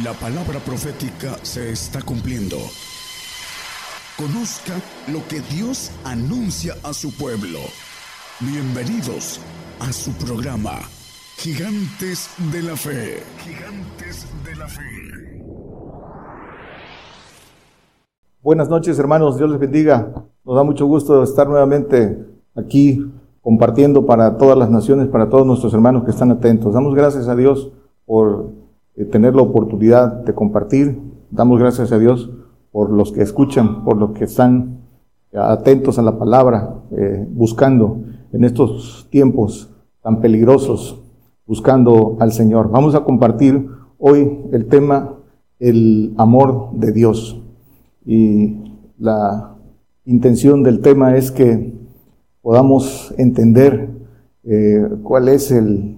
La palabra profética se está cumpliendo. Conozca lo que Dios anuncia a su pueblo. Bienvenidos a su programa, Gigantes de la Fe. Gigantes de la Fe. Buenas noches hermanos, Dios les bendiga. Nos da mucho gusto estar nuevamente aquí compartiendo para todas las naciones, para todos nuestros hermanos que están atentos. Damos gracias a Dios por eh, tener la oportunidad de compartir. Damos gracias a Dios por los que escuchan, por los que están atentos a la palabra, eh, buscando en estos tiempos tan peligrosos, buscando al Señor. Vamos a compartir hoy el tema, el amor de Dios. Y la intención del tema es que podamos entender eh, cuál es el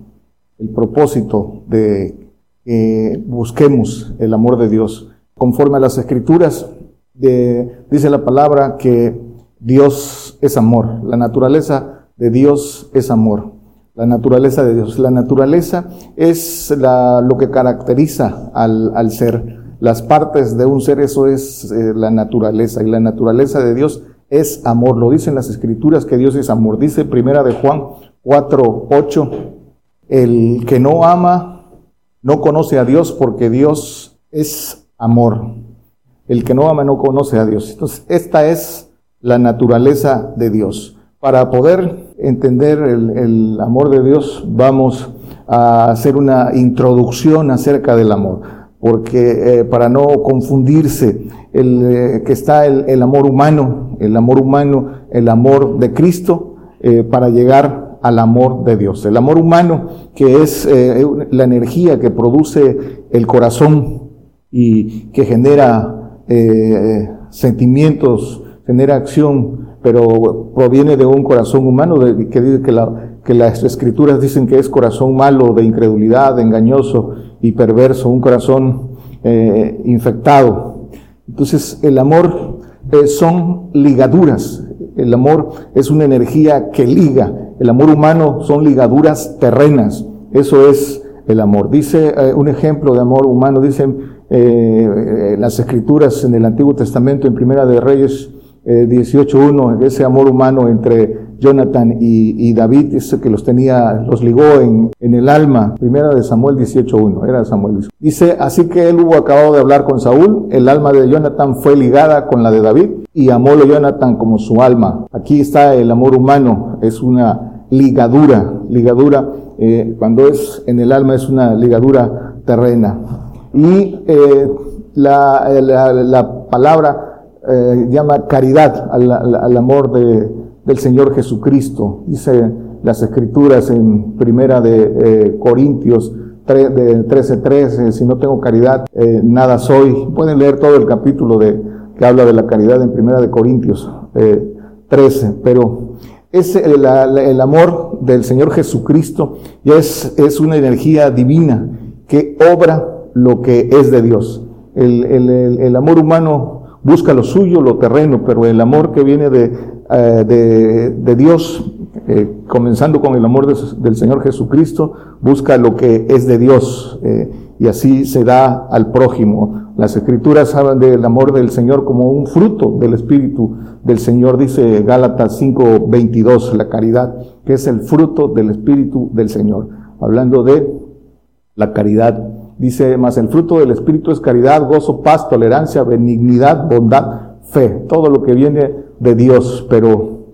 propósito de que busquemos el amor de Dios. Conforme a las escrituras, dice la palabra que Dios es amor. La naturaleza de Dios es amor. La naturaleza de Dios. La naturaleza es lo que caracteriza al, ser. Las partes de un ser, eso es eh, la naturaleza. Y la naturaleza de Dios es amor. Lo dicen las escrituras que Dios es amor. Dice primera de Juan 4, 8, el que no ama no conoce a Dios porque Dios es amor. El que no ama no conoce a Dios. Entonces, esta es la naturaleza de Dios. Para poder entender el, amor de Dios, vamos a hacer una introducción acerca del amor. Porque eh, para no confundirse, el, eh, que está el, amor humano, el amor humano, el amor de Cristo, eh, para llegar al amor de Dios. El amor humano, que es eh, la energía que produce el corazón y que genera eh, sentimientos, genera acción, pero proviene de un corazón humano, de, que dice que, que las escrituras dicen que es corazón malo, de incredulidad, engañoso y perverso, un corazón eh, infectado. Entonces el amor son ligaduras, el amor es una energía que liga, el amor humano son ligaduras terrenas. Eso es el amor. Dice eh, un ejemplo de amor humano, dicen eh, las escrituras en el Antiguo Testamento, en Primera de Reyes eh, 18.1, ese amor humano entre Jonathan y, David, ese que los tenía, los ligó en, en el alma. Primera de Samuel 18.1, era Samuel. Dice, así que él hubo acabado de hablar con Saúl, el alma de Jonathan fue ligada con la de David y amólo Jonathan como su alma. Aquí está el amor humano, es una ligadura, ligadura, eh, cuando es en el alma es una ligadura terrena. Y eh, la, la, palabra eh, llama caridad al, al amor de, del Señor Jesucristo. Dice las escrituras en primera de eh, Corintios 13:13, si no tengo caridad, eh, nada soy. Pueden leer todo el capítulo de, que habla de la caridad en primera de Corintios 13, eh, pero es el, amor del Señor Jesucristo y es, es una energía divina que obra lo que es de Dios. El, el, el amor humano busca lo suyo, lo terreno, pero el amor que viene de, eh, de, Dios, eh, comenzando con el amor del Señor Jesucristo, busca lo que es de Dios y así se da al prójimo. Las escrituras hablan del amor del Señor como un fruto del Espíritu del Señor, dice Gálatas 5:22, la caridad, que es el fruto del Espíritu del Señor, hablando de la caridad Dice, más el fruto del Espíritu es caridad, gozo, paz, tolerancia, benignidad, bondad, fe, todo lo que viene de Dios, pero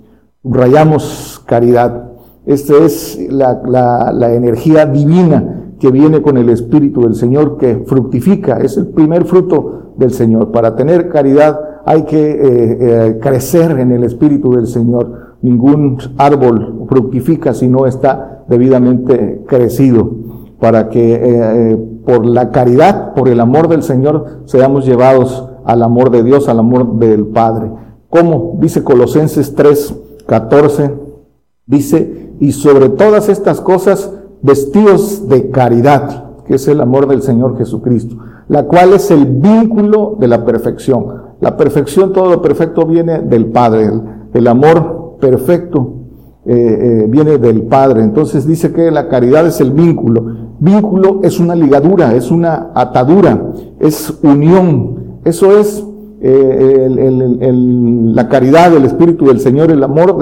rayamos caridad. Esta es la, la, energía divina que viene con el Espíritu del Señor, que fructifica, es el primer fruto del Señor. Para tener caridad hay que eh, eh, crecer en el Espíritu del Señor. Ningún árbol fructifica si no está debidamente crecido, para que eh, por la caridad, por el amor del Señor, seamos llevados al amor de Dios, al amor del Padre. ¿Cómo? Dice Colosenses 3, 14, dice, y sobre todas estas cosas, vestidos de caridad, que es el amor del Señor Jesucristo, la cual es el vínculo de la perfección. La perfección, todo lo perfecto viene del Padre, el, amor perfecto eh, viene del Padre. Entonces dice que la caridad es el vínculo. Vínculo es una ligadura, es una atadura, es unión. Eso es la caridad del Espíritu del Señor, el amor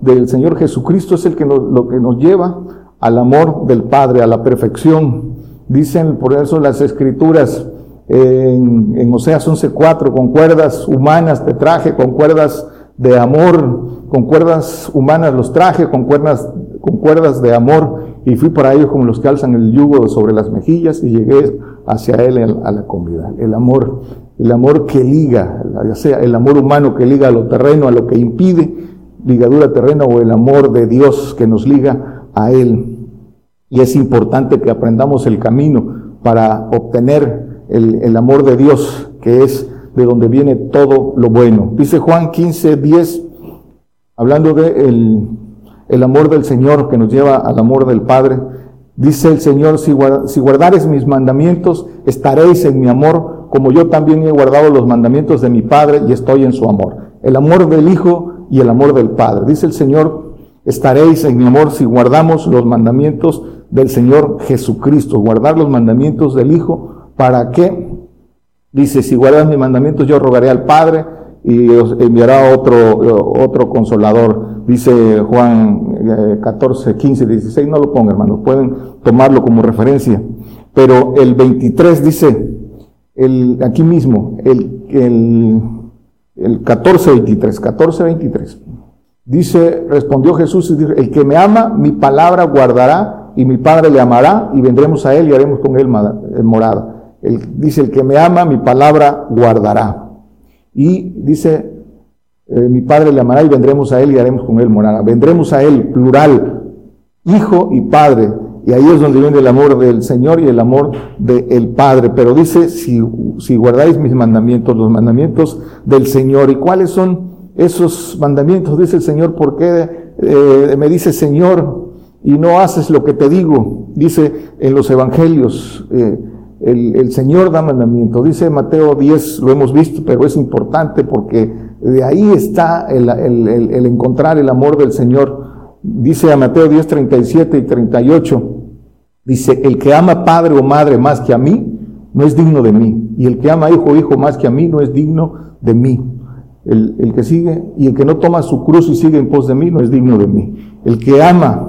del Señor Jesucristo es el que nos, lo que nos lleva al amor del Padre, a la perfección. Dicen por eso las escrituras en, en Oseas 11.4, con cuerdas humanas te traje, con cuerdas de amor, con cuerdas humanas los traje, con cuerdas, con cuerdas de amor, y fui para ellos como los que alzan el yugo sobre las mejillas y llegué hacia él a la comida. El amor, el amor que liga, ya sea el amor humano que liga a lo terreno, a lo que impide ligadura terrena, o el amor de Dios que nos liga a él. Y es importante que aprendamos el camino para obtener el, el amor de Dios, que es de donde viene todo lo bueno. Dice Juan 15, 10, hablando de el, amor del Señor que nos lleva al amor del Padre. Dice el Señor, si, si guardares mis mandamientos, estaréis en mi amor, como yo también he guardado los mandamientos de mi Padre y estoy en su amor. El amor del Hijo y el amor del Padre. Dice el Señor, estaréis en mi amor si guardamos los mandamientos del Señor Jesucristo. Guardar los mandamientos del Hijo, ¿para qué? Dice, si guardas mis mandamientos, yo rogaré al Padre y os enviará otro, otro consolador. Dice Juan 14, 15, 16, no lo ponga hermanos, pueden tomarlo como referencia. Pero el 23 dice, aquí mismo, el, el, el 14, 23, 14, 23. Dice, respondió Jesús y dijo, el que me ama, mi palabra guardará y mi Padre le amará y vendremos a él y haremos con él morada dice, el que me ama, mi palabra guardará. Y dice, eh, mi Padre le amará y vendremos a él y haremos con él morada. Vendremos a él, plural, hijo y padre. Y ahí es donde viene el amor del Señor y el amor del Padre. Pero dice, si, si guardáis mis mandamientos, los mandamientos del Señor. ¿Y cuáles son esos mandamientos? Dice el Señor, ¿por qué eh, me dice Señor y no haces lo que te digo? Dice en los evangelios. Eh, el, Señor da mandamiento. Dice Mateo 10, lo hemos visto, pero es importante porque de ahí está el, encontrar el amor del Señor. Dice a Mateo 10, 37 y 38, dice, el que ama padre o madre más que a mí, no es digno de mí. Y el que ama hijo o hijo más que a mí, no es digno de mí. El, que sigue, y el que no toma su cruz y sigue en pos de mí, no es digno de mí. El que ama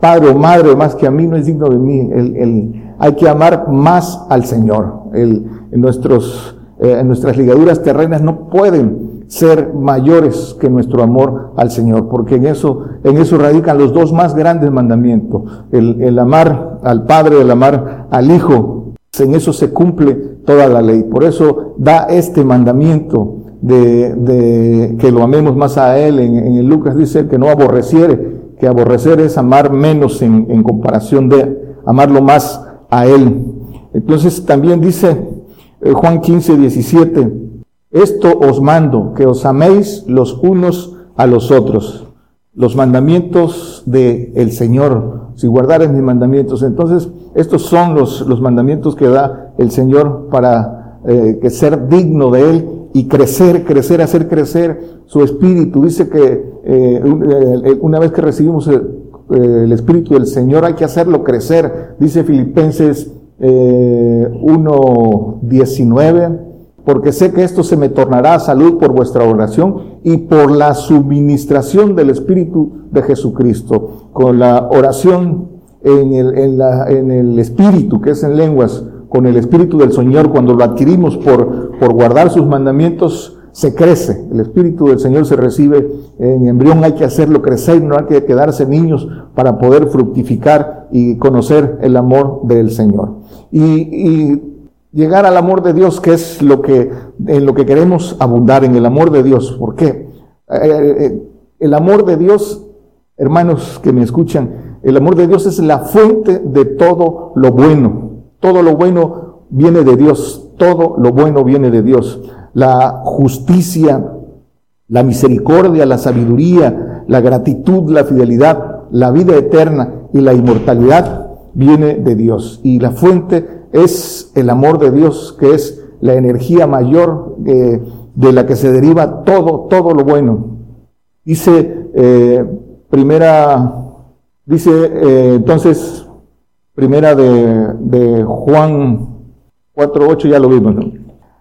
padre o madre más que a mí, no es digno de mí. El, hay que amar más al Señor. en, eh, en nuestras ligaduras terrenas no pueden ser mayores que nuestro amor al Señor, porque en eso, en eso radican los dos más grandes mandamientos, el, el amar al Padre, el amar al Hijo. En eso se cumple toda la ley. Por eso da este mandamiento de, que lo amemos más a Él. En, Lucas dice que no aborreciere, que aborrecer es amar menos en, en comparación de amarlo más a Él. Entonces también dice eh, Juan 15, 17, esto os mando, que os améis los unos a los otros. Los mandamientos del el Señor, si guardares mis mandamientos. Entonces, estos son los, los mandamientos que da el Señor para eh, que ser digno de Él y crecer, crecer, hacer crecer su espíritu. Dice que eh, una vez que recibimos el, el Espíritu del Señor hay que hacerlo crecer, dice Filipenses eh, 1.19, porque sé que esto se me tornará a salud por vuestra oración y por la suministración del Espíritu de Jesucristo, con la oración en el, en, la, en el Espíritu, que es en lenguas, con el Espíritu del Señor, cuando lo adquirimos por, por guardar sus mandamientos, se crece, el Espíritu del Señor se recibe en embrión, hay que hacerlo crecer, no hay que quedarse niños para poder fructificar y conocer el amor del Señor. Y, llegar al amor de Dios, que es lo que, en lo que queremos abundar, en el amor de Dios. ¿Por qué? Eh, eh, el amor de Dios, hermanos que me escuchan, el amor de Dios es la fuente de todo lo bueno. Todo lo bueno viene de Dios, todo lo bueno viene de Dios la justicia, la misericordia, la sabiduría, la gratitud, la fidelidad, la vida eterna y la inmortalidad viene de Dios. Y la fuente es el amor de Dios, que es la energía mayor de la que se deriva todo, todo lo bueno. Dice 1 eh, primera, dice eh, entonces, primera de, de Juan 4.8, ya lo vimos.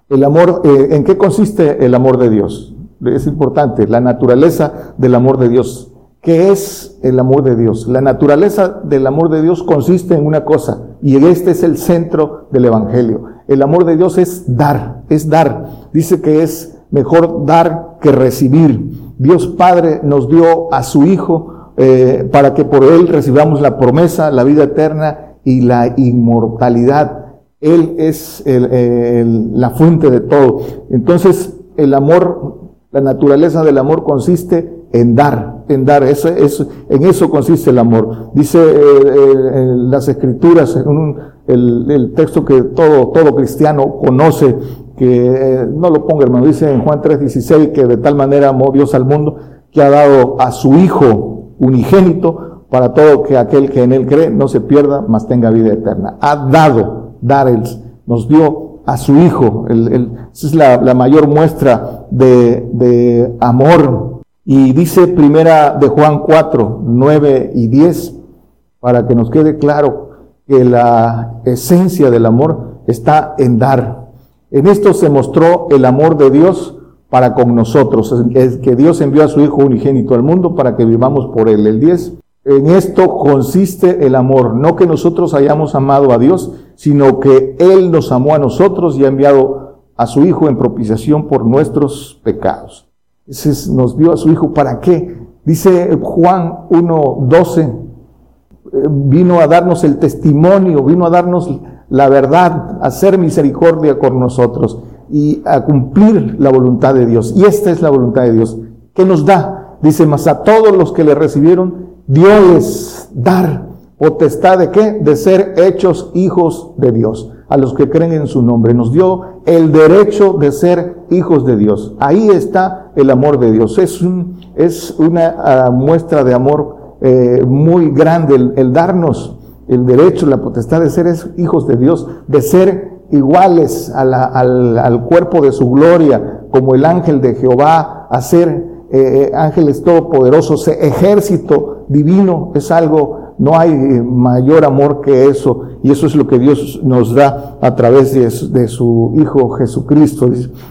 El amor, eh, ¿en qué consiste el amor de Dios? Es importante, la naturaleza del amor de Dios. ¿Qué es el amor de Dios? La naturaleza del amor de Dios consiste en una cosa, y este es el centro del Evangelio. El amor de Dios es dar, es dar. Dice que es mejor dar que recibir. Dios Padre nos dio a su Hijo eh, para que por Él recibamos la promesa, la vida eterna y la inmortalidad. Él es la fuente de todo. Entonces, el amor, la naturaleza del amor consiste en dar, en dar. Eso, eso, en eso consiste el amor. Dice eh, eh, las escrituras, en el, texto que todo, todo cristiano conoce, que no lo ponga hermano, dice en Juan 3:16 que de tal manera amó Dios al mundo que ha dado a su Hijo unigénito para todo que aquel que en él cree no se pierda, mas tenga vida eterna. Ha dado, dar, él, nos dio a su Hijo. El, esa es la, la mayor muestra de, de amor y dice primera de Juan 4, 9 y 10, para que nos quede claro que la esencia del amor está en dar. En esto se mostró el amor de Dios para con nosotros, es que Dios envió a su Hijo unigénito al mundo para que vivamos por él. El 10, en esto consiste el amor, no que nosotros hayamos amado a Dios, sino que Él nos amó a nosotros y ha enviado a su Hijo en propiciación por nuestros pecados nos dio a su Hijo, ¿para qué? Dice Juan 1.12, eh, vino a darnos el testimonio, vino a darnos la verdad, a hacer misericordia con nosotros y a cumplir la voluntad de Dios. Y esta es la voluntad de Dios. ¿Qué nos da? Dice, más a todos los que le recibieron, Dios dar potestad de qué? De ser hechos hijos de Dios a los que creen en su nombre. Nos dio el derecho de ser hijos de Dios. Ahí está el amor de Dios. Es, un, es una ah, muestra de amor eh, muy grande el, darnos el derecho, la potestad de ser hijos de Dios, de ser iguales al, al, cuerpo de su gloria, como el ángel de Jehová, a ser eh, eh, ángeles todopoderosos, ejército divino, es algo no hay mayor amor que eso. Y eso es lo que Dios nos da a través de, su Hijo Jesucristo.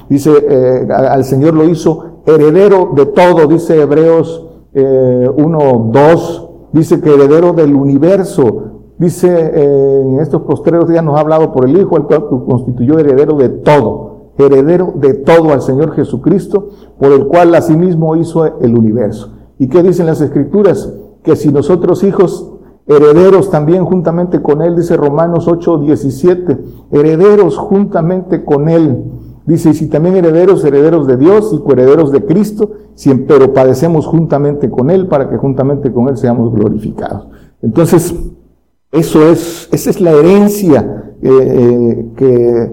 Dice, eh, al Señor lo hizo heredero de todo, dice Hebreos 1, 2. Dice que heredero del universo. Dice eh, en estos postreros días nos ha hablado por el Hijo, el cual constituyó heredero de todo heredero de todo al Señor Jesucristo, por el cual asimismo hizo el universo. ¿Y qué dicen las escrituras? Que si nosotros hijos herederos también juntamente con Él, dice Romanos 8, 17, herederos juntamente con Él. Dice, y si también herederos, herederos de Dios y coherederos de Cristo, pero padecemos juntamente con Él para que juntamente con Él seamos glorificados. Entonces, eso es, esa es la herencia eh, eh, que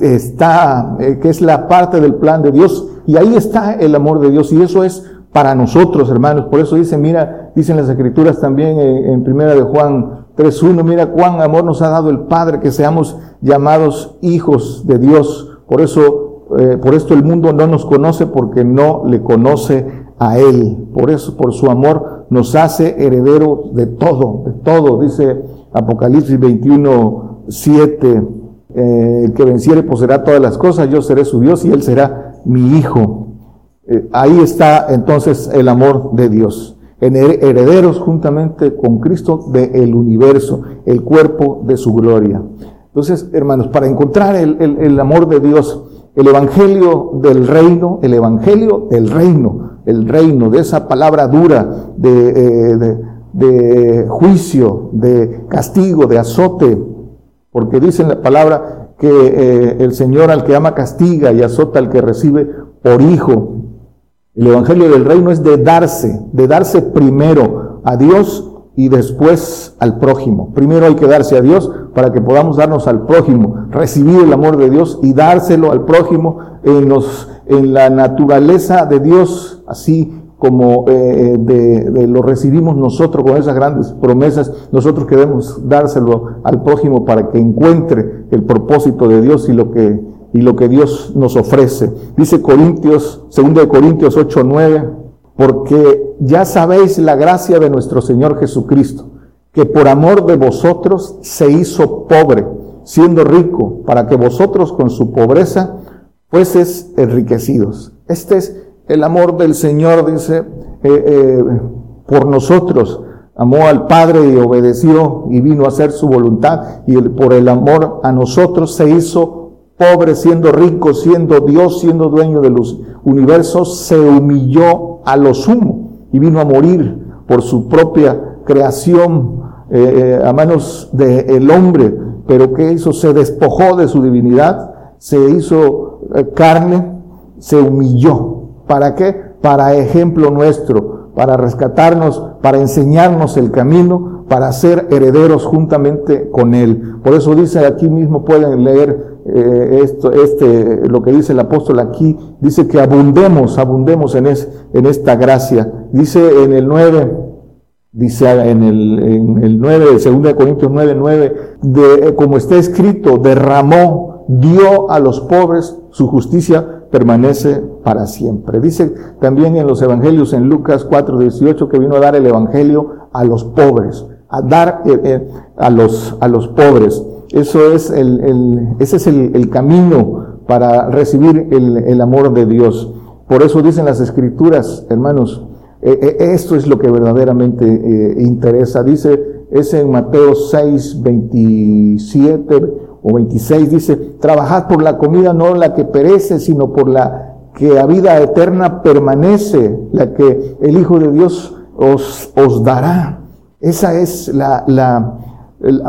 está, eh, que es la parte del plan de Dios, y ahí está el amor de Dios, y eso es para nosotros, hermanos. Por eso dice, mira, dicen las escrituras también en, primera de Juan 3.1, mira cuán amor nos ha dado el Padre que seamos llamados hijos de Dios. Por eso, por esto el mundo no nos conoce porque no le conoce a Él. Por eso, por su amor, nos hace heredero de todo, de todo. Dice Apocalipsis 21.7, eh, el que venciere poseerá todas las cosas, yo seré su Dios y Él será mi hijo. Eh, ahí está entonces el amor de Dios. En herederos juntamente con Cristo del universo, el cuerpo de su gloria. Entonces, hermanos, para encontrar el, amor de Dios, el evangelio del reino, el evangelio del reino, el reino, de esa palabra dura de, eh, juicio, de castigo, de azote, porque dice la palabra que eh, el Señor al que ama castiga y azota al que recibe por hijo. El Evangelio del Reino es de darse, de darse primero a Dios y después al prójimo. Primero hay que darse a Dios para que podamos darnos al prójimo, recibir el amor de Dios y dárselo al prójimo en, los, en la naturaleza de Dios, así como eh, de, lo recibimos nosotros con esas grandes promesas, nosotros queremos dárselo al prójimo para que encuentre el propósito de Dios y lo que y lo que Dios nos ofrece. Dice Corintios, 2 de Corintios 8, 9, porque ya sabéis la gracia de nuestro Señor Jesucristo, que por amor de vosotros se hizo pobre, siendo rico, para que vosotros con su pobreza fueses enriquecidos. Este es el amor del Señor, dice, eh, eh, por nosotros. Amó al Padre y obedeció y vino a hacer su voluntad y por el amor a nosotros se hizo pobre siendo rico, siendo Dios, siendo dueño de los universos, se humilló a lo sumo y vino a morir por su propia creación eh, a manos del hombre. Pero ¿qué hizo? Se despojó de su divinidad, se hizo carne, se humilló ¿Para qué? Para ejemplo nuestro, para rescatarnos, para enseñarnos el camino, para ser herederos juntamente con Él. Por eso dice aquí mismo, pueden leer eh, esto, este, lo que dice el apóstol aquí, dice que abundemos, abundemos en, es, en esta gracia. Dice en el 9, dice en el, en el 9, 2 Corintios 9, 9, de, como está escrito, derramó, dio a los pobres su justicia permanece para siempre. Dice también en los evangelios en Lucas 4, 18 que vino a dar el evangelio a los pobres, a dar eh, eh, a, los, a los pobres. Eso es el, ese es el, camino para recibir el, amor de Dios. Por eso dicen las escrituras, hermanos, eh, esto es lo que verdaderamente interesa. Dice, es en Mateo 6, 27 o 26 dice, trabajad por la comida no la que perece, sino por la que a vida eterna permanece, la que el Hijo de Dios os, os dará. Esa es la, la,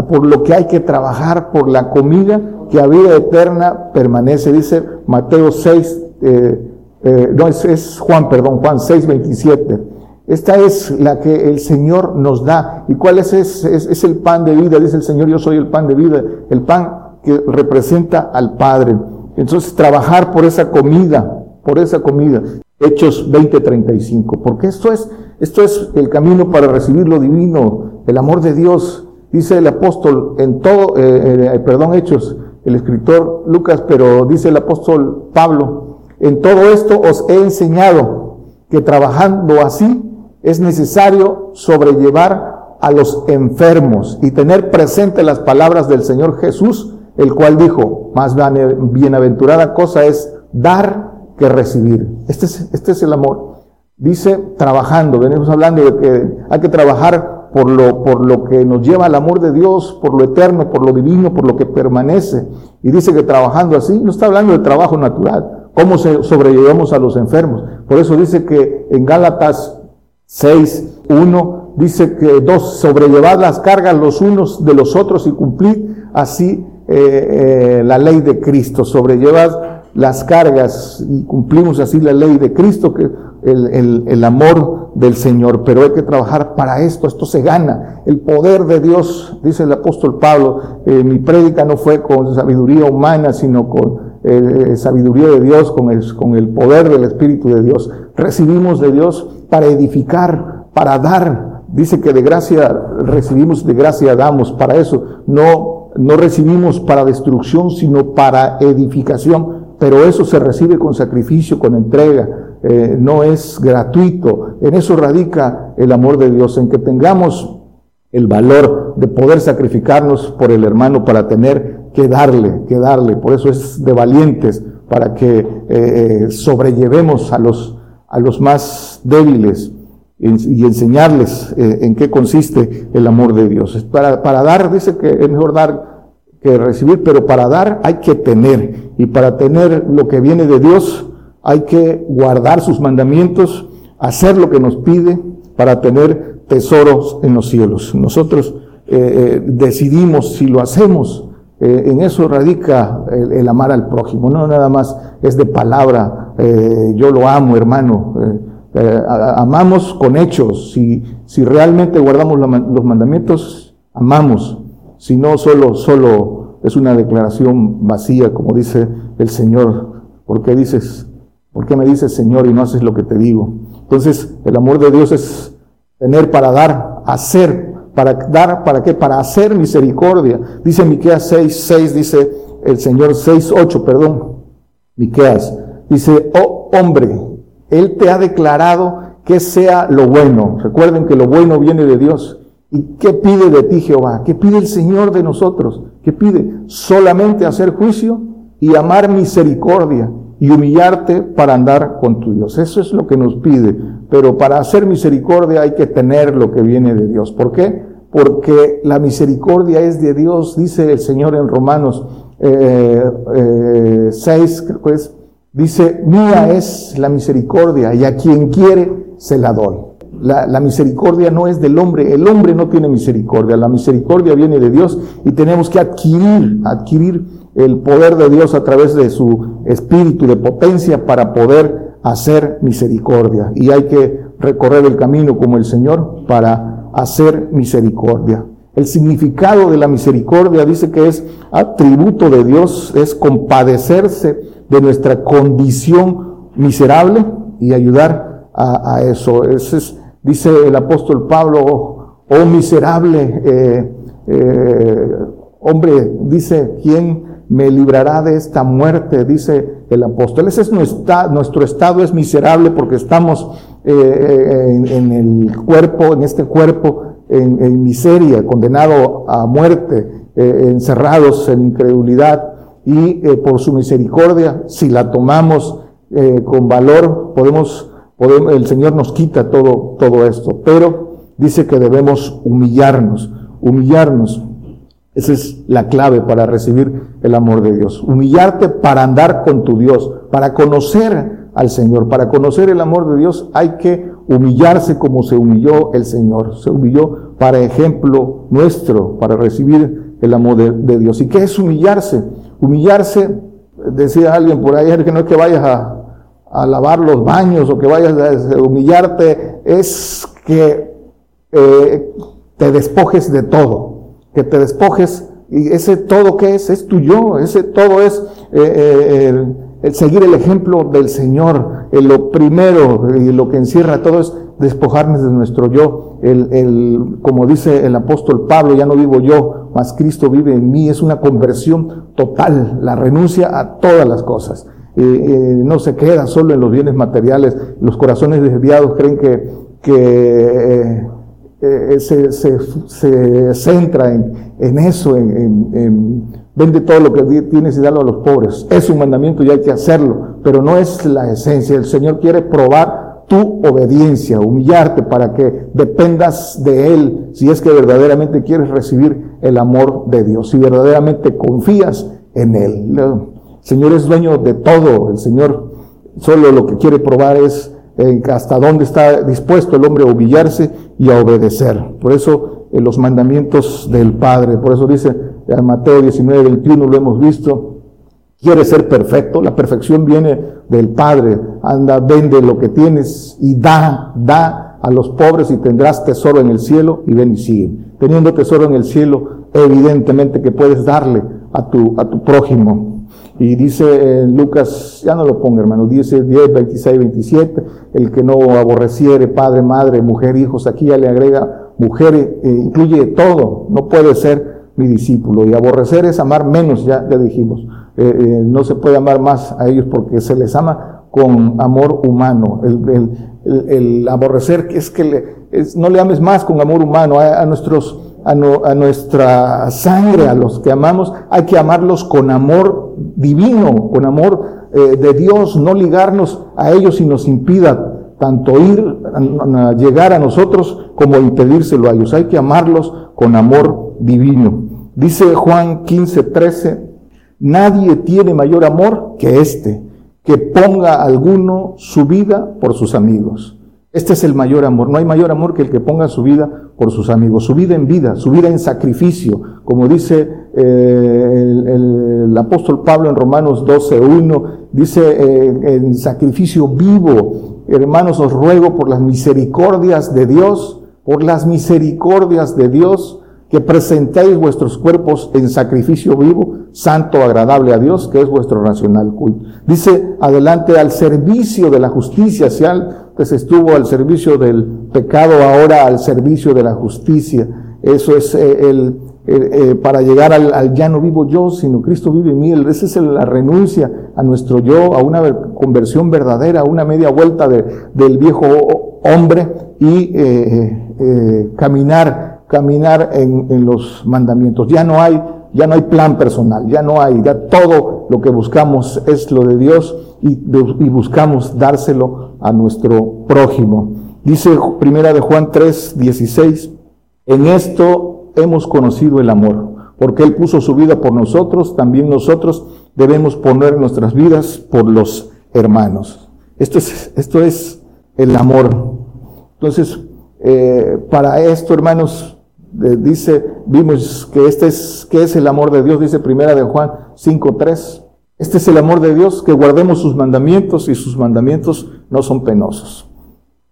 por lo que hay que trabajar, por la comida que a vida eterna permanece. Dice Mateo 6, eh, eh, no, es, es, Juan, perdón, Juan 6, 27. Esta es la que el Señor nos da. ¿Y cuál es? Es, es? es el pan de vida. Dice el Señor, yo soy el pan de vida. El pan que representa al Padre. Entonces, trabajar por esa comida, por esa comida. Hechos 20:35, porque esto es, esto es el camino para recibir lo divino, el amor de Dios. Dice el apóstol en todo, eh, eh, perdón, Hechos, el escritor Lucas, pero dice el apóstol Pablo, en todo esto os he enseñado que trabajando así es necesario sobrellevar a los enfermos y tener presente las palabras del Señor Jesús el cual dijo, más bienaventurada cosa es dar que recibir. Este es, este es el amor. Dice, trabajando, venimos hablando de que hay que trabajar por lo, por lo que nos lleva al amor de Dios, por lo eterno, por lo divino, por lo que permanece. Y dice que trabajando así, no está hablando de trabajo natural, cómo sobrellevamos a los enfermos. Por eso dice que en Gálatas 6, 1, dice que dos, sobrellevad las cargas los unos de los otros y cumplid así eh, eh, la ley de Cristo, sobrellevar las cargas y cumplimos así la ley de Cristo, que el, el, amor del Señor. Pero hay que trabajar para esto, esto se gana. El poder de Dios, dice el apóstol Pablo, eh, mi prédica no fue con sabiduría humana, sino con sabiduría de Dios, con el, con el poder del Espíritu de Dios. Recibimos de Dios para edificar, para dar. Dice que de gracia recibimos, de gracia damos. Para eso no no recibimos para destrucción, sino para edificación, pero eso se recibe con sacrificio, con entrega, eh, no es gratuito. En eso radica el amor de Dios, en que tengamos el valor de poder sacrificarnos por el hermano para tener que darle, que darle. Por eso es de valientes, para que eh, eh, sobrellevemos a los, a los más débiles y enseñarles en qué consiste el amor de Dios. Para, para dar, dice que es mejor dar que recibir, pero para dar hay que tener. Y para tener lo que viene de Dios hay que guardar sus mandamientos, hacer lo que nos pide para tener tesoros en los cielos. Nosotros eh, eh, decidimos si lo hacemos. en eso radica el, amar al prójimo. No nada más es de palabra, yo lo amo, hermano eh, amamos con hechos. Si, si realmente guardamos los mandamientos, amamos. Si no, solo, solo es una declaración vacía, como dice el Señor. ¿Por qué dices, por qué me dices Señor y no haces lo que te digo? Entonces, el amor de Dios es tener para dar, hacer, para dar, ¿para qué? Para hacer misericordia. Dice Miqueas 6, 6, dice el Señor 6, 8, perdón. Miqueas. Dice, oh hombre, él te ha declarado que sea lo bueno. Recuerden que lo bueno viene de Dios. ¿Y qué pide de ti Jehová? ¿Qué pide el Señor de nosotros? ¿Qué pide? Solamente hacer juicio y amar misericordia y humillarte para andar con tu Dios. Eso es lo que nos pide. Pero para hacer misericordia hay que tener lo que viene de Dios. ¿Por qué? Porque la misericordia es de Dios, dice el Señor en Romanos eh, eh, 6, pues, dice, mía es la misericordia y a quien quiere se la doy. La, misericordia no es del hombre, el hombre no tiene misericordia, la misericordia viene de Dios y tenemos que adquirir, adquirir el poder de Dios a través de su espíritu de potencia para poder hacer misericordia. Y hay que recorrer el camino como el Señor para hacer misericordia. El significado de la misericordia dice que es atributo de Dios, es compadecerse de nuestra condición miserable y ayudar a, eso. es, dice el apóstol Pablo, oh miserable, eh, eh, hombre, dice, ¿quién me librará de esta muerte? Dice el apóstol. Ese es nuestro estado, es miserable porque estamos eh, en, el cuerpo, en este cuerpo, en, miseria, condenado a muerte, encerrados en incredulidad y por su misericordia, si la tomamos con valor, podemos el Señor nos quita todo, todo esto, pero dice que debemos humillarnos, humillarnos. Esa es la clave para recibir el amor de Dios. Humillarte para andar con tu Dios, para conocer al Señor. Para conocer el amor de Dios hay que humillarse como se humilló el Señor. Se humilló para ejemplo nuestro, para recibir el amor de, Dios. ¿Y qué es humillarse? Humillarse, decía alguien por ahí, que no es que vayas a, a lavar los baños o que vayas a humillarte, es que eh, te despojes de todo, que te despojes, y ese todo que es, es tu yo, ese todo es eh, eh, el, seguir el ejemplo del Señor, lo primero y lo que encierra todo es despojarnos de nuestro yo, el, el, como dice el apóstol Pablo, ya no vivo yo, mas Cristo vive en mí, es una conversión total, la renuncia a todas las cosas. Eh, no se queda solo en los bienes materiales. Los corazones desviados creen que, que eh, eh, se, se, se, centra en, en eso, en, en, vende todo lo que tienes y dalo a los pobres. Es un mandamiento y hay que hacerlo, pero no es la esencia. El Señor quiere probar tu obediencia, humillarte para que dependas de Él, si es que verdaderamente quieres recibir el amor de Dios, si verdaderamente confías en Él. Señor es dueño de todo. El Señor solo lo que quiere probar es eh, hasta dónde está dispuesto el hombre a humillarse y a obedecer. Por eso los mandamientos del Padre, por eso dice eh, Mateo 19, 21, lo hemos visto, quiere ser perfecto, la perfección viene del Padre, anda, vende lo que tienes y da, da a los pobres y tendrás tesoro en el cielo y ven y sigue. Teniendo tesoro en el cielo, evidentemente que puedes darle a tu, a tu prójimo. Y dice en Lucas, ya no lo ponga hermano, dice 10, 26, 27, el que no aborreciere padre, madre, mujer, hijos, aquí ya le agrega mujer, eh, incluye todo, no puede ser mi discípulo. Y aborrecer es amar menos, ya, ya dijimos. Eh, eh, no se puede amar más a ellos porque se les ama con amor humano. El, el, el, aborrecer es que le, no le ames más con amor humano a nuestros a, nuestra sangre, a los que amamos, hay que amarlos con amor divino, con amor eh, de Dios, no ligarnos a ellos y nos impida tanto ir, a, llegar a nosotros como impedírselo a ellos. Hay que amarlos con amor divino. Dice Juan 15, 13, nadie tiene mayor amor que este, que ponga alguno su vida por sus amigos. Este es el mayor amor. No hay mayor amor que el que ponga su vida por sus amigos, su vida en vida, su vida en sacrificio. Como dice eh, el, apóstol Pablo en Romanos 12.1, dice eh, en sacrificio vivo. Hermanos, os ruego por las misericordias de Dios, por las misericordias de Dios, que presentéis vuestros cuerpos en sacrificio vivo, santo, agradable a Dios, que es vuestro racional culto. Dice adelante al servicio de la justicia, si pues estuvo al servicio del pecado, ahora al servicio de la justicia. Eso es eh, el, eh, eh, para llegar al, ya no vivo yo, sino Cristo vive en mí. Esa es la renuncia a nuestro yo, a una conversión verdadera, a una media vuelta del viejo hombre y caminar, caminar en, los mandamientos. Ya no hay, ya no hay plan personal, ya no hay, ya todo lo que buscamos es lo de Dios y, buscamos dárselo a nuestro prójimo. Dice Primera de Juan 3, 16, en esto hemos conocido el amor, porque Él puso su vida por nosotros, también nosotros debemos poner nuestras vidas por los hermanos. Esto es, esto es el amor. Entonces, eh, para esto, hermanos, eh, dice, vimos que este es, que es el amor de Dios, dice primera de Juan 5.3. Este es el amor de Dios, que guardemos sus mandamientos y sus mandamientos no son penosos.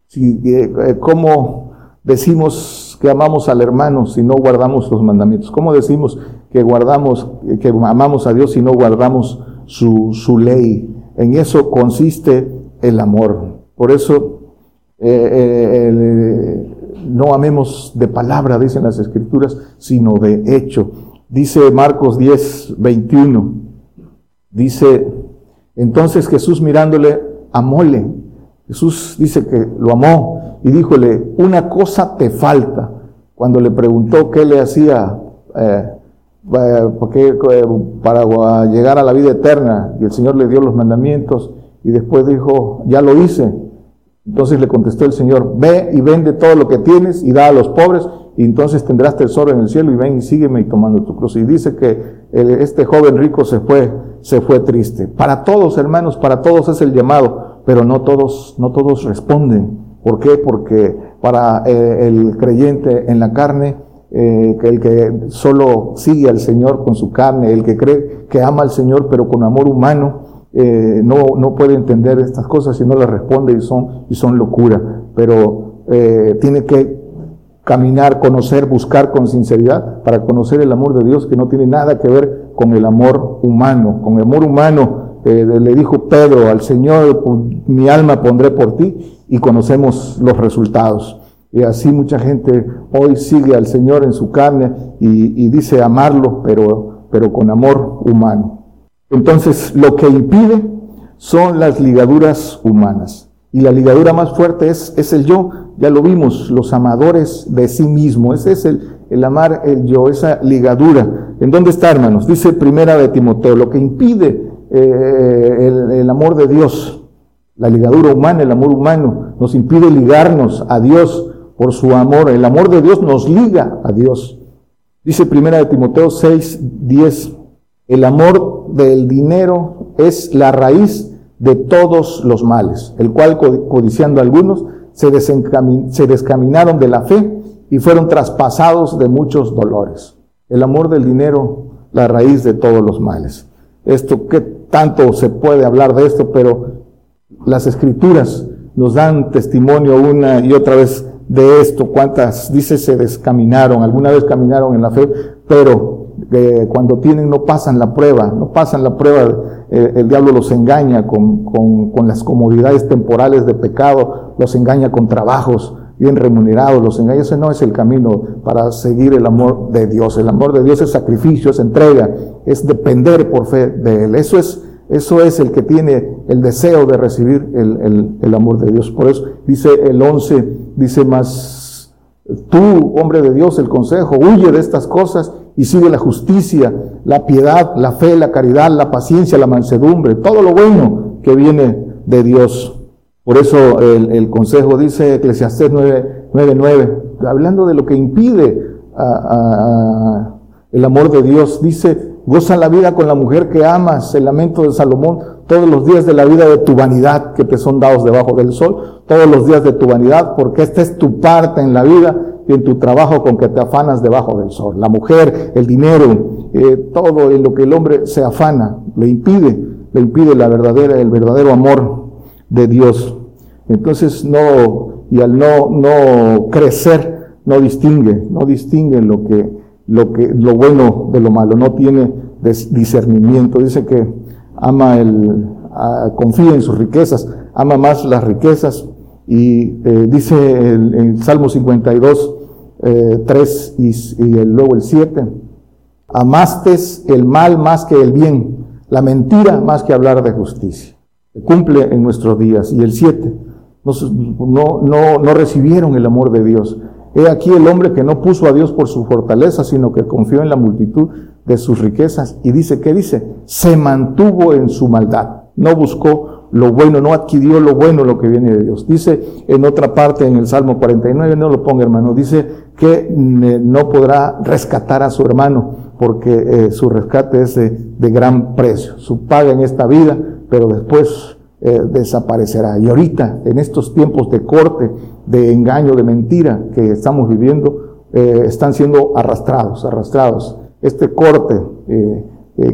Si, eh, ¿Cómo decimos que amamos al hermano si no guardamos los mandamientos? ¿Cómo decimos que guardamos, que amamos a Dios si no guardamos su, ley? En eso consiste el amor. Por eso eh, eh, no amemos de palabra, dicen las escrituras, sino de hecho. Dice Marcos 10, 21. Dice, entonces Jesús mirándole, amóle. Jesús dice que lo amó y díjole, una cosa te falta. Cuando le preguntó qué le hacía eh, eh, para llegar a la vida eterna, y el Señor le dio los mandamientos, y después dijo, ya lo hice. Entonces le contestó el Señor, ve y vende todo lo que tienes y da a los pobres, y entonces tendrás tesoro en el cielo, y ven y sígueme y tomando tu cruz. Y dice que este joven rico se fue, se fue triste. Para todos, hermanos, para todos es el llamado, pero no todos, no todos responden. ¿Por qué? Porque para eh, el creyente en la carne, eh, el que solo sigue al Señor con su carne, el que cree que ama al Señor pero con amor humano, eh, no, no puede entender estas cosas y no las responde y son, y son locura. Pero tiene que caminar, conocer, buscar con sinceridad para conocer el amor de Dios que no tiene nada que ver con el amor humano. Con el amor humano le dijo Pedro al Señor, mi alma pondré por ti y conocemos los resultados. Y así mucha gente hoy sigue al Señor en su carne y, dice amarlo, pero, pero con amor humano. Entonces, lo que impide son las ligaduras humanas. Y la ligadura más fuerte es, es el yo. Ya lo vimos, los amadores de sí mismo. Ese es el, el amar el yo, esa ligadura. ¿En dónde está, hermanos? Dice primera de Timoteo, lo que impide eh, el, el amor de Dios la ligadura humana, el amor humano, nos impide ligarnos a Dios por su amor. El amor de Dios nos liga a Dios. Dice primera de Timoteo 6, 10, el amor del dinero es la raíz de todos los males, el cual codiciando algunos se, se descaminaron de la fe y fueron traspasados de muchos dolores. El amor del dinero, la raíz de todos los males. Esto, ¿qué tanto se puede hablar de esto? Pero las escrituras nos dan testimonio una y otra vez de esto. ¿Cuántas, dice, se descaminaron? Alguna vez caminaron en la fe, pero eh, cuando tienen no pasan la prueba, no pasan la prueba, el diablo los engaña con, con, con, las comodidades temporales de pecado, los engaña con trabajos bien remunerados, los engaña. Ese no es el camino para seguir el amor de Dios. El amor de Dios es sacrificio, es entrega, es depender por fe de Él. Eso es eso es el que tiene el deseo de recibir el, amor de Dios. Por eso dice el 11, dice más, tú, hombre de Dios, el consejo, huye de estas cosas y sigue la justicia, la piedad, la fe, la caridad, la paciencia, la mansedumbre, todo lo bueno que viene de Dios. Por eso el, consejo dice Eclesiastés 9, hablando de lo que impide el amor de Dios, dice, Goza la vida con la mujer que amas, el lamento de Salomón, todos los días de la vida de tu vanidad que te son dados debajo del sol, todos los días de tu vanidad, porque esta es tu parte en la vida y en tu trabajo con que te afanas debajo del sol. La mujer, el dinero, eh, todo en lo que el hombre se afana, le impide, le impide la verdadera, el verdadero amor de Dios. Entonces no, y al no, no crecer, no distingue, no distingue lo que lo, que, lo bueno de lo malo, no tiene discernimiento. Dice que ama el, confía en sus riquezas, ama más las riquezas. Y eh, dice el, el, Salmo 52, 3 y, y luego el 7. Amastes el mal más que el bien, la mentira más que hablar de justicia. Cumple en nuestros días. Y el 7. No, no, no recibieron el amor de Dios. He aquí el hombre que no puso a Dios por su fortaleza, sino que confió en la multitud de sus riquezas. Y dice, ¿qué dice? Se mantuvo en su maldad. No buscó lo bueno, no adquirió lo bueno, lo que viene de Dios. Dice en otra parte, en el Salmo 49, no lo ponga hermano, dice que eh, no podrá rescatar a su hermano porque eh, su rescate es de, gran precio. Su paga en esta vida, pero después eh, desaparecerá. Y ahorita, en estos tiempos de corte, de engaño, de mentira que estamos viviendo, están siendo arrastrados, arrastrados. Este corte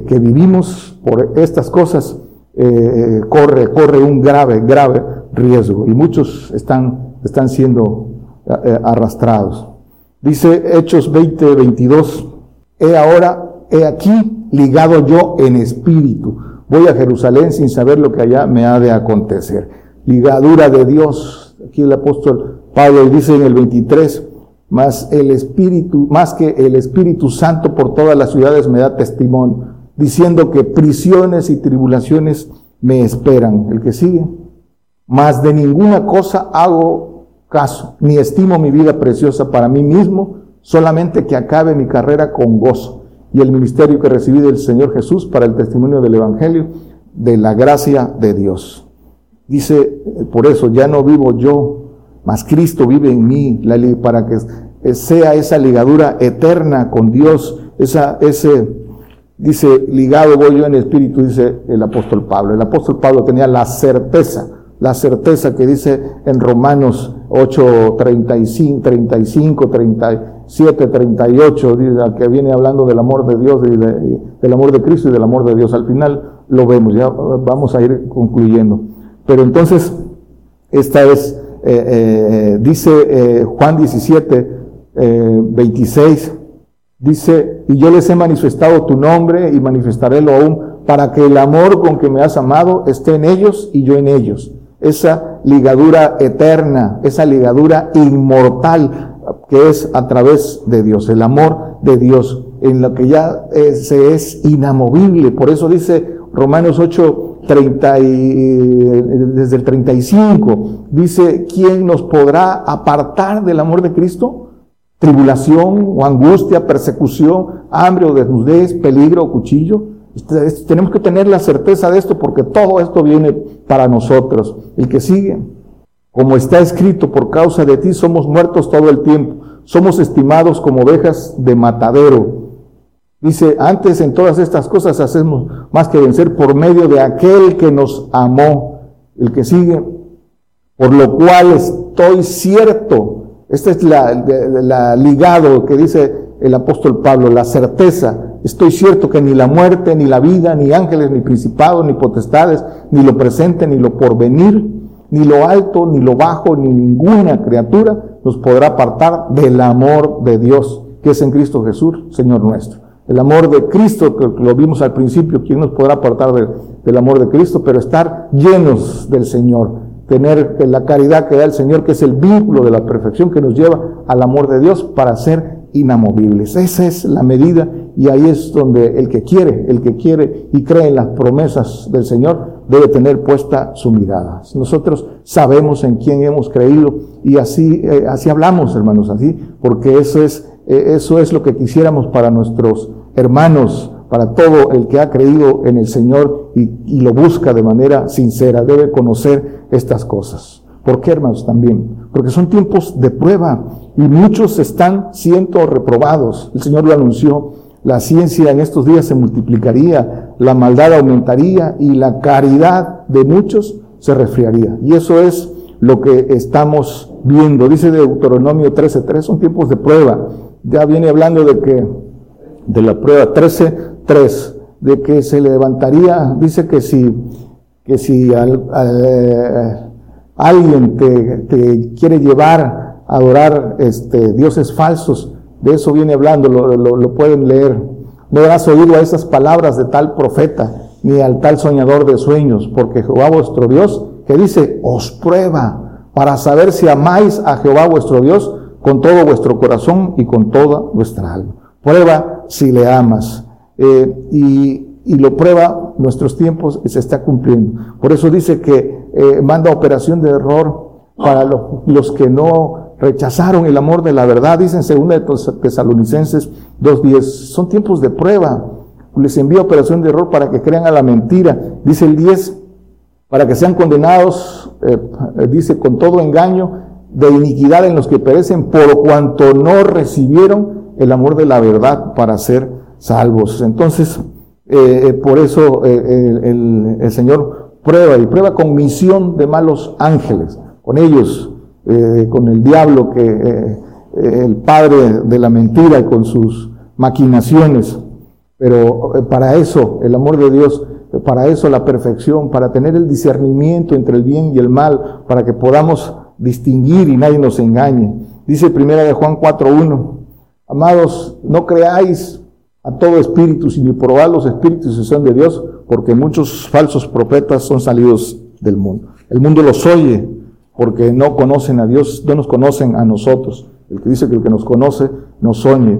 que vivimos por estas cosas, eh, corre, corre un grave, grave riesgo y muchos están, están siendo eh, arrastrados. Dice Hechos 20, 22, he ahora, he aquí ligado yo en espíritu. Voy a Jerusalén sin saber lo que allá me ha de acontecer. Ligadura de Dios. Aquí el apóstol Pablo dice en el 23, más el Espíritu, más que el Espíritu Santo por todas las ciudades me da testimonio diciendo que prisiones y tribulaciones me esperan. El que sigue. Más de ninguna cosa hago caso, ni estimo mi vida preciosa para mí mismo, solamente que acabe mi carrera con gozo y el ministerio que recibí del Señor Jesús para el testimonio del Evangelio de la gracia de Dios. Dice, por eso ya no vivo yo, mas Cristo vive en mí, para que sea esa ligadura eterna con Dios, esa, ese Dice, ligado voy yo en espíritu, dice el apóstol Pablo. El apóstol Pablo tenía la certeza, la certeza que dice en Romanos 8, 35, 35 37, 38, que viene hablando del amor de Dios, y del amor de Cristo y del amor de Dios. Al final lo vemos, ya vamos a ir concluyendo. Pero entonces, esta es, eh, eh, dice eh, Juan 17, 26, Dice, y yo les he manifestado tu nombre y manifestarélo aún para que el amor con que me has amado esté en ellos y yo en ellos. Esa ligadura eterna, esa ligadura inmortal que es a través de Dios, el amor de Dios, en lo que ya se es inamovible. Por eso dice Romanos 8, 30 y, desde el 35, dice, ¿quién nos podrá apartar del amor de Cristo? tribulación o angustia, persecución, hambre o desnudez, peligro o cuchillo. Tenemos que tener la certeza de esto porque todo esto viene para nosotros. El que sigue, como está escrito, por causa de ti somos muertos todo el tiempo, somos estimados como ovejas de matadero. Dice, antes en todas estas cosas hacemos más que vencer por medio de aquel que nos amó. El que sigue, por lo cual estoy cierto este es la, ligado que dice el apóstol Pablo, la certeza. Estoy cierto que ni la muerte, ni la vida, ni ángeles, ni principados, ni potestades, ni lo presente, ni lo porvenir, ni lo alto, ni lo bajo, ni ninguna criatura nos podrá apartar del amor de Dios, que es en Cristo Jesús, Señor nuestro. El amor de Cristo, que lo vimos al principio, ¿quién nos podrá apartar del amor de Cristo? Pero estar llenos del Señor tener la caridad que da el Señor, que es el vínculo de la perfección que nos lleva al amor de Dios para ser inamovibles. Esa es la medida y ahí es donde el que quiere, el que quiere y cree en las promesas del Señor, debe tener puesta su mirada. Nosotros sabemos en quién hemos creído y así, eh, así hablamos, hermanos, así, porque eso es, eh, eso es lo que quisiéramos para nuestros hermanos para todo el que ha creído en el Señor y, lo busca de manera sincera, debe conocer estas cosas. ¿Por qué, hermanos? También. Porque son tiempos de prueba y muchos están siendo reprobados. El Señor lo anunció. La ciencia en estos días se multiplicaría, la maldad aumentaría y la caridad de muchos se resfriaría. Y eso es lo que estamos viendo. Dice Deuteronomio 13.3, son tiempos de prueba. Ya viene hablando de que de la prueba 13, 3, de que se levantaría, dice que si, que si eh, alguien te, quiere llevar a adorar este, dioses falsos, de eso viene hablando, lo, pueden leer. No has oído a esas palabras de tal profeta, ni al tal soñador de sueños, porque Jehová vuestro Dios, que dice, os prueba para saber si amáis a Jehová vuestro Dios con todo vuestro corazón y con toda vuestra alma. Prueba si le amas. Eh, y, lo prueba nuestros tiempos y se está cumpliendo. Por eso dice que eh, manda operación de error para los que no rechazaron el amor de la verdad. Dicen según de Tesalonicenses 2.10. Son tiempos de prueba. Les envía operación de error para que crean a la mentira. Dice el 10, para que sean condenados, eh, dice, con todo engaño de iniquidad en los que perecen por cuanto no recibieron el amor de la verdad para ser salvos. Entonces, eh, eh, por eso eh, el, Señor prueba y prueba con misión de malos ángeles, con ellos, con el diablo que el padre de la mentira y con sus maquinaciones. Pero para eso, el amor de Dios, para eso la perfección, para tener el discernimiento entre el bien y el mal, para que podamos distinguir y nadie nos engañe. Dice primera de Juan 4.1, amados, no creáis a todo espíritu, sino probad los espíritus si son de Dios, porque muchos falsos profetas son salidos del mundo. El mundo los oye porque no conocen a Dios, no nos conocen a nosotros. El que dice que el que nos conoce nos oye.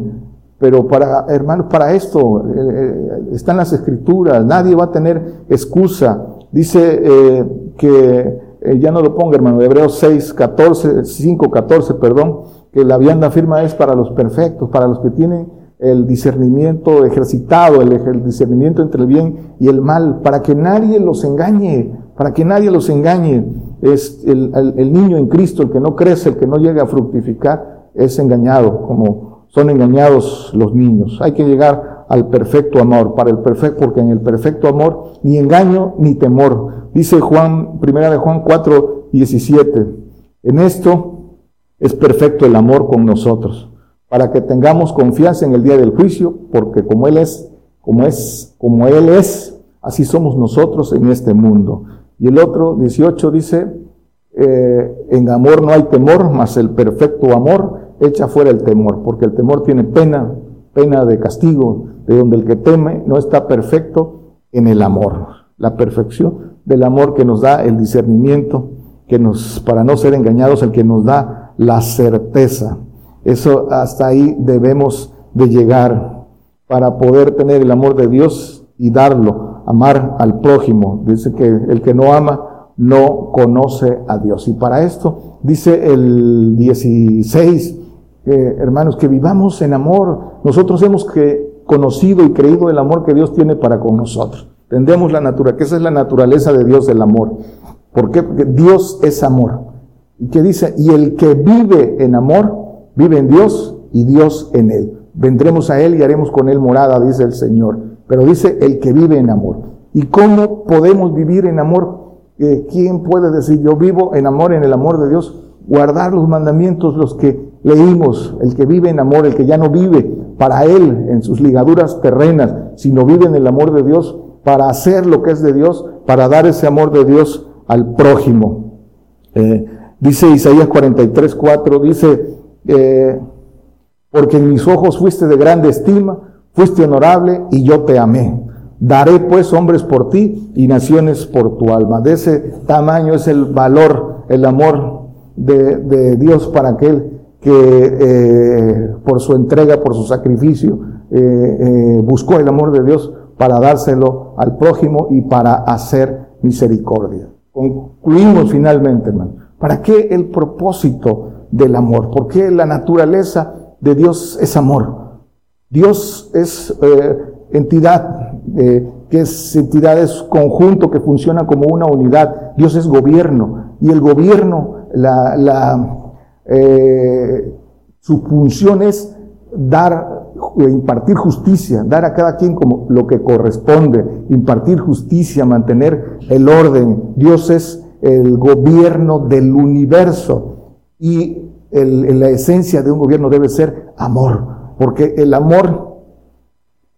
Pero para, hermanos, para esto eh, eh, están las escrituras, nadie va a tener excusa. Dice eh, que eh, ya no lo ponga, hermano, Hebreos 6, 14, 5, 14, perdón, que la vianda firma es para los perfectos, para los que tienen el discernimiento ejercitado, el, discernimiento entre el bien y el mal, para que nadie los engañe, para que nadie los engañe. Es el, el niño en Cristo, el que no crece, el que no llega a fructificar, es engañado, como son engañados los niños. Hay que llegar al perfecto amor, para el perfecto, porque en el perfecto amor ni engaño ni temor. Dice Juan, primera de Juan 4, 17. En esto es perfecto el amor con nosotros, para que tengamos confianza en el día del juicio, porque como Él es, como es, como Él es, así somos nosotros en este mundo. Y el otro, 18, dice, eh, en amor no hay temor, mas el perfecto amor echa fuera el temor, porque el temor tiene pena, pena de castigo, de donde el que teme no está perfecto en el amor. La perfección del amor que nos da el discernimiento, que nos, para no ser engañados, el que nos da la certeza. Eso hasta ahí debemos de llegar para poder tener el amor de Dios y darlo, amar al prójimo. Dice que el que no ama no conoce a Dios. Y para esto dice el 16, hermanos, que vivamos en amor. Nosotros hemos que, conocido y creído el amor que Dios tiene para con nosotros. Tendemos la naturaleza, que esa es la naturaleza de Dios, el amor. Porque Dios es amor. ¿Y qué dice? Y el que vive en amor, vive en Dios y Dios en él. Vendremos a él y haremos con él morada, dice el Señor. Pero dice el que vive en amor. ¿Y cómo podemos vivir en amor? Eh, ¿Quién puede decir yo vivo en amor, en el amor de Dios? Guardar los mandamientos, los que leímos, el que vive en amor, el que ya no vive para él en sus ligaduras terrenas, sino vive en el amor de Dios, para hacer lo que es de Dios, para dar ese amor de Dios al prójimo. Eh, dice Isaías 43, 4, dice, eh, porque en mis ojos fuiste de grande estima, fuiste honorable y yo te amé. Daré pues hombres por ti y naciones por tu alma. De ese tamaño es el valor, el amor de, Dios para aquel que eh, por su entrega, por su sacrificio, buscó el amor de Dios para dárselo al prójimo y para hacer misericordia. Concluimos finalmente, hermano. ¿Para qué el propósito del amor? ¿Por qué la naturaleza de Dios es amor? Dios es eh, entidad, eh, que es entidad, es conjunto que funciona como una unidad. Dios es gobierno. Y el gobierno, la, la eh, su función es dar impartir justicia, dar a cada quien como lo que corresponde, impartir justicia, mantener el orden. Dios es el gobierno del universo y la esencia de un gobierno debe ser amor, porque el amor,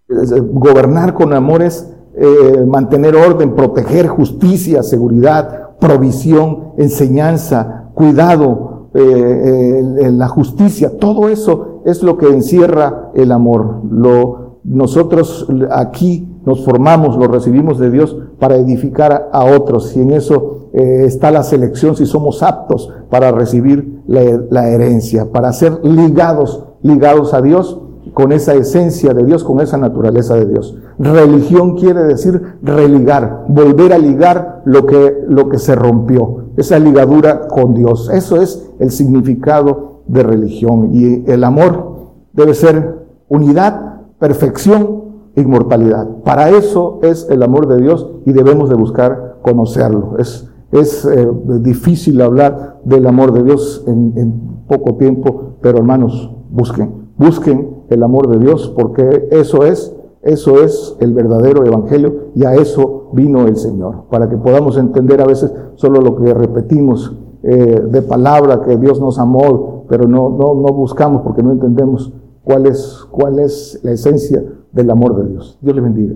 gobernar con amor es eh, mantener orden, proteger justicia, seguridad, provisión, enseñanza, cuidado, eh, la justicia, todo eso es lo que encierra el amor. Lo, nosotros aquí nos formamos, lo recibimos de Dios para edificar a, otros y en eso eh, está la selección si somos aptos para recibir la, la herencia, para ser ligados, ligados a Dios con esa esencia de Dios, con esa naturaleza de Dios. Religión quiere decir religar, volver a ligar lo que, lo que se rompió, esa ligadura con Dios. Eso es el significado de religión. Y el amor debe ser unidad, perfección, inmortalidad. Para eso es el amor de Dios y debemos de buscar conocerlo. Es, es eh, difícil hablar del amor de Dios en, en poco tiempo, pero hermanos, busquen, busquen el amor de Dios porque eso es, eso es el verdadero evangelio y a eso vino el Señor, para que podamos entender a veces solo lo que repetimos eh, de palabra que Dios nos amó, pero no, no, no buscamos porque no entendemos cuál es, cuál es la esencia del amor de Dios. Dios le bendiga.